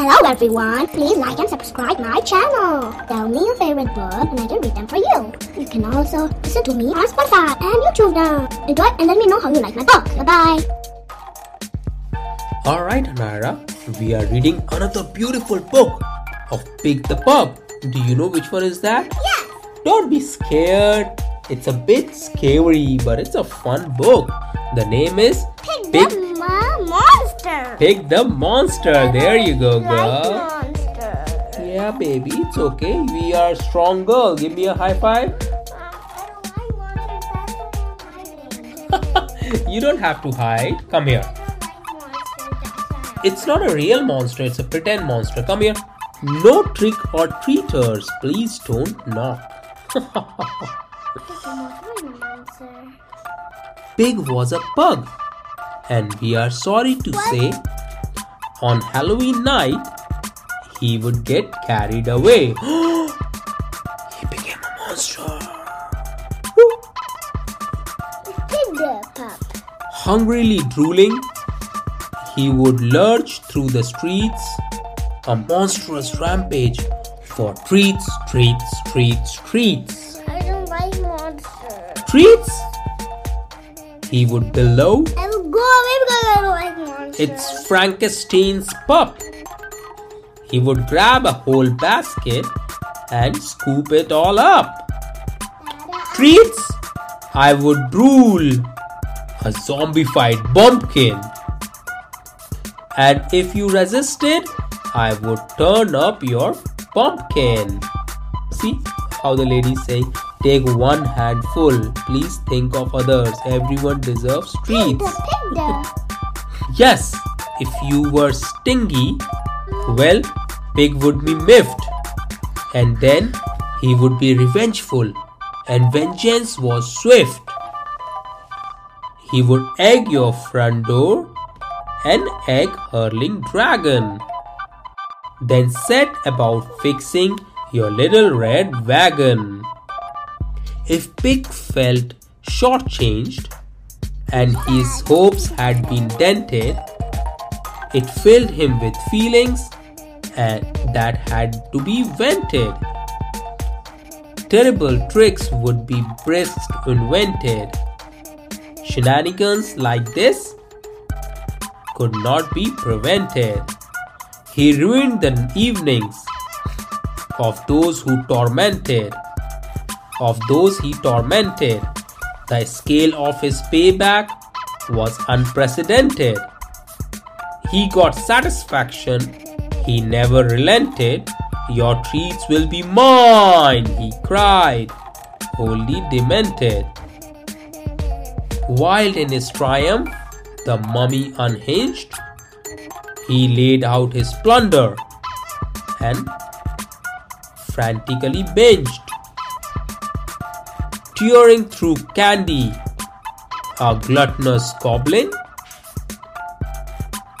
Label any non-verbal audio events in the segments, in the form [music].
Hello everyone, please like and subscribe my channel. Tell me your favorite book and I can read them for you. You can also listen to me on Spotify and YouTube now. Enjoy and let me know how you like my book. Bye bye. Alright, Naira, we are reading another beautiful book of Pig the Pug. Do you know which one is that? Yes. Don't be scared. It's a bit scary, but it's a fun book. The name is Pig, the mo- monster. Pig the Monster. There you go, girl. monster. Yeah, baby, it's okay. We are strong girl. Give me a high five. [laughs] you don't have to hide. Come here. It's not a real monster, it's a pretend monster. Come here. No trick or treaters. Please don't knock. [laughs] Pig was a pug. And we are sorry to say, on Halloween night, he would get carried away. [gasps] he became a monster. Woo. Pig the Pug. Hungrily drooling, he would lurch through the streets, a monstrous rampage for treats, treats, treats, treats. I don't like monsters. Treats? He would bellow, like monsters. it's Frankenstein's pup. He would grab a whole basket and scoop it all up. Treats? I would drool a zombified bumpkin. And if you resisted, I would turn up your pumpkin. See how the ladies say, take one handful. Please think of others. Everyone deserves treats. [laughs] Yes, if you were stingy, well, Pig would be miffed. And then he would be revengeful, and vengeance was swift. He would egg your front door, an egg hurling dragon. Then set about fixing your little red wagon. If Pig felt shortchanged, and his hopes had been dented, it filled him with feelings and that had to be vented. Terrible tricks would be brisk invented. Shenanigans like this could not be prevented. He ruined the evenings of those who tormented, of those he tormented. The scale of his payback was unprecedented. He got satisfaction, he never relented. Your treats will be mine, he cried, wholly demented. Wild in his triumph, the mummy unhinged, he laid out his plunder and frantically binged tearing through candy. A gluttonous goblin?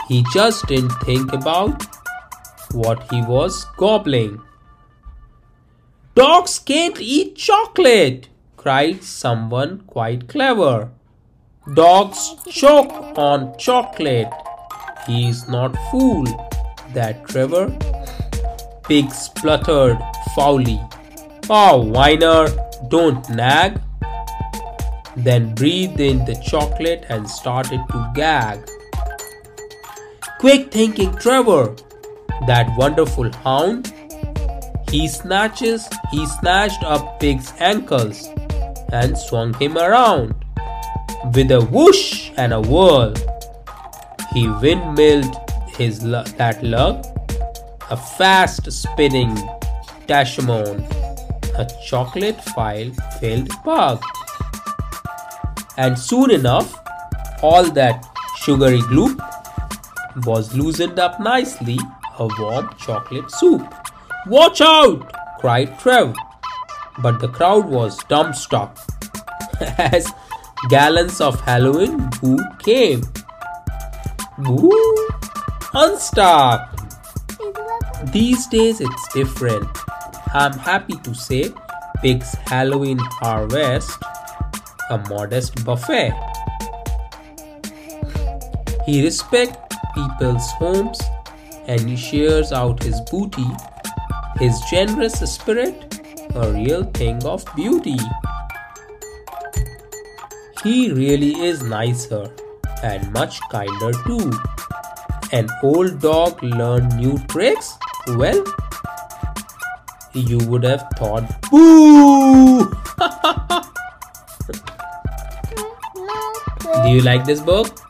He just didn't think about what he was gobbling. Dogs can't eat chocolate, cried someone quite clever. Dogs choke on chocolate. He's not fool, that Trevor. Pig spluttered foully. Oh, whiner, don't nag. Then breathed in the chocolate and started to gag. Quick thinking Trevor, that wonderful hound. He snatches, he snatched up Pig's ankles and swung him around. With a whoosh and a whirl, he windmilled his that lug, a fast spinning Tashimon, a chocolate file filled pug. And soon enough, all that sugary gloop was loosened up nicely, a warm chocolate soup. Watch out! cried Trev. But the crowd was dumbstruck [laughs] as gallons of Halloween boo came. Boo! Unstuck! These days it's different. I'm happy to say Pig's Halloween harvest a modest buffet. He respects people's homes and he shares out his booty, his generous spirit, a real thing of beauty. He really is nicer and much kinder too. An old dog learn new tricks? Well, you would have thought, boo! [laughs] Do you like this book?